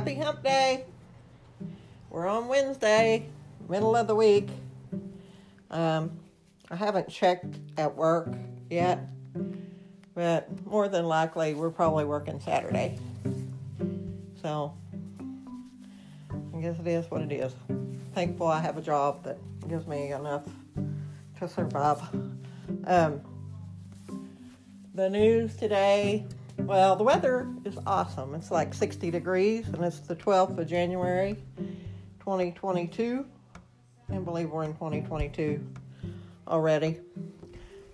Happy Hump Day. We're on Wednesday, middle of the week. Um, I haven't checked at work yet, but more than likely we're probably working Saturday. So I guess it is what it is. Thankful I have a job that gives me enough to survive. Um, the news today well, the weather is awesome. It's like 60 degrees, and it's the 12th of January, 2022. I can't believe we're in 2022 already.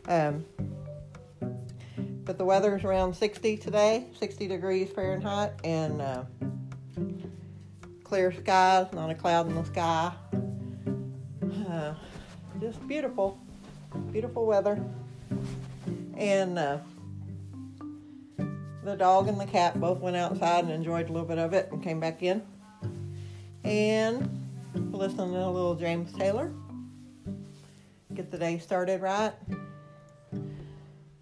Um, but the weather is around 60 today, 60 degrees Fahrenheit, and uh, clear skies, not a cloud in the sky. Uh, just beautiful, beautiful weather. And uh, the dog and the cat both went outside and enjoyed a little bit of it and came back in. And listened to a little James Taylor. Get the day started right.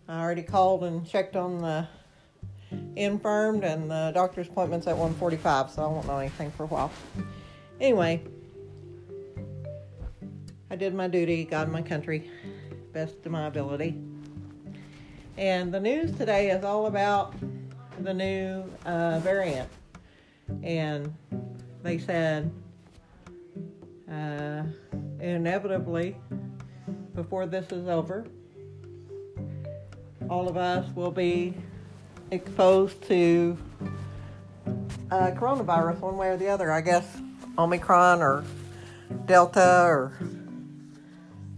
I already called and checked on the infirmed and the doctor's appointment's at 1:45, so I won't know anything for a while. Anyway, I did my duty, God my country, best of my ability. And the news today is all about the new uh, variant, and they said uh, inevitably before this is over, all of us will be exposed to uh, coronavirus one way or the other. I guess Omicron or Delta or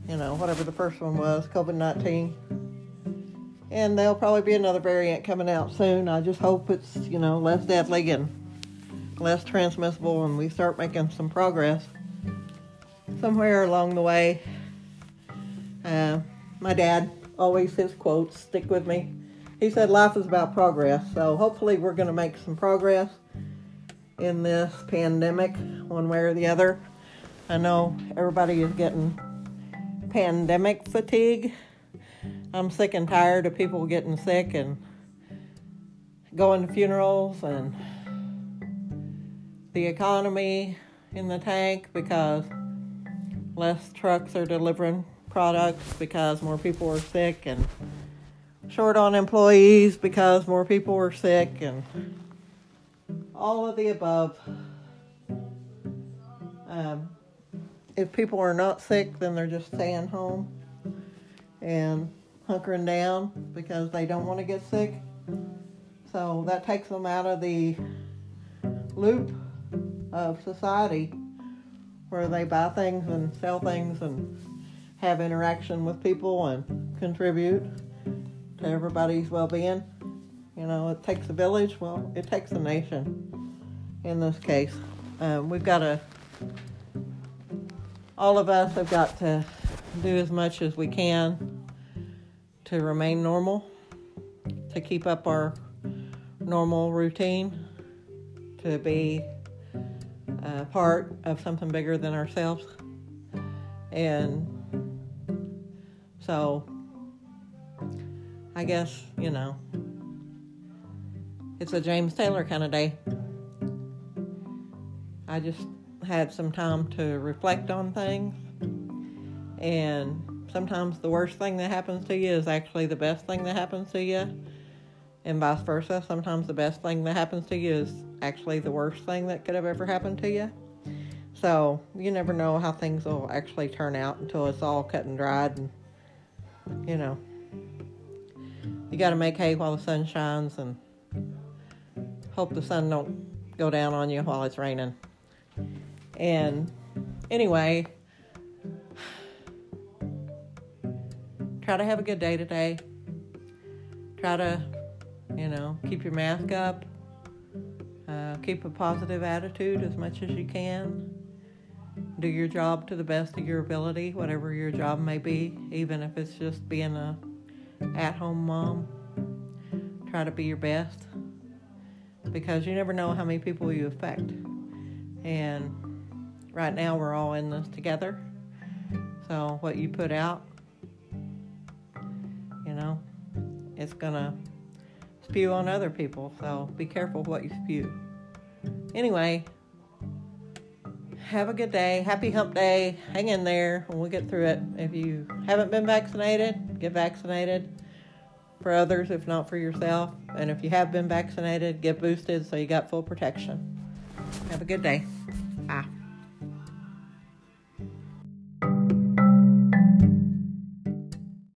you know whatever the first one was, COVID nineteen and there'll probably be another variant coming out soon. I just hope it's you know less deadly and less transmissible, and we start making some progress somewhere along the way. Uh, my dad always his quotes stick with me. He said life is about progress, so hopefully we're going to make some progress in this pandemic, one way or the other. I know everybody is getting pandemic fatigue I'm sick and tired of people getting sick and going to funerals and the economy in the tank because less trucks are delivering products because more people are sick and short on employees because more people are sick and all of the above. Um, if people are not sick, then they're just staying home. And hunkering down because they don't want to get sick. So that takes them out of the loop of society where they buy things and sell things and have interaction with people and contribute to everybody's well being. You know, it takes a village, well, it takes a nation in this case. Um, we've got to, all of us have got to do as much as we can to remain normal, to keep up our normal routine, to be a part of something bigger than ourselves. And so I guess, you know, it's a James Taylor kind of day. I just had some time to reflect on things and sometimes the worst thing that happens to you is actually the best thing that happens to you, and vice versa. Sometimes the best thing that happens to you is actually the worst thing that could have ever happened to you. So you never know how things will actually turn out until it's all cut and dried, and you know, you got to make hay while the sun shines, and hope the sun don't go down on you while it's raining. And anyway, try to have a good day today. Try to, you know, keep your mask up. Uh, keep a positive attitude as much as you can. Do your job to the best of your ability, whatever your job may be, even if it's just being a at-home mom. Try to be your best because you never know how many people you affect. And right now we're all in this together. So what you put out know, it's gonna spew on other people. So be careful what you spew. anyway, have a good day. Happy hump day. Hang in there and we'll get through it. If you haven't been vaccinated, get vaccinated for others, if not for yourself. And if you have been vaccinated, get boosted so you got full protection. Have a good day. Bye.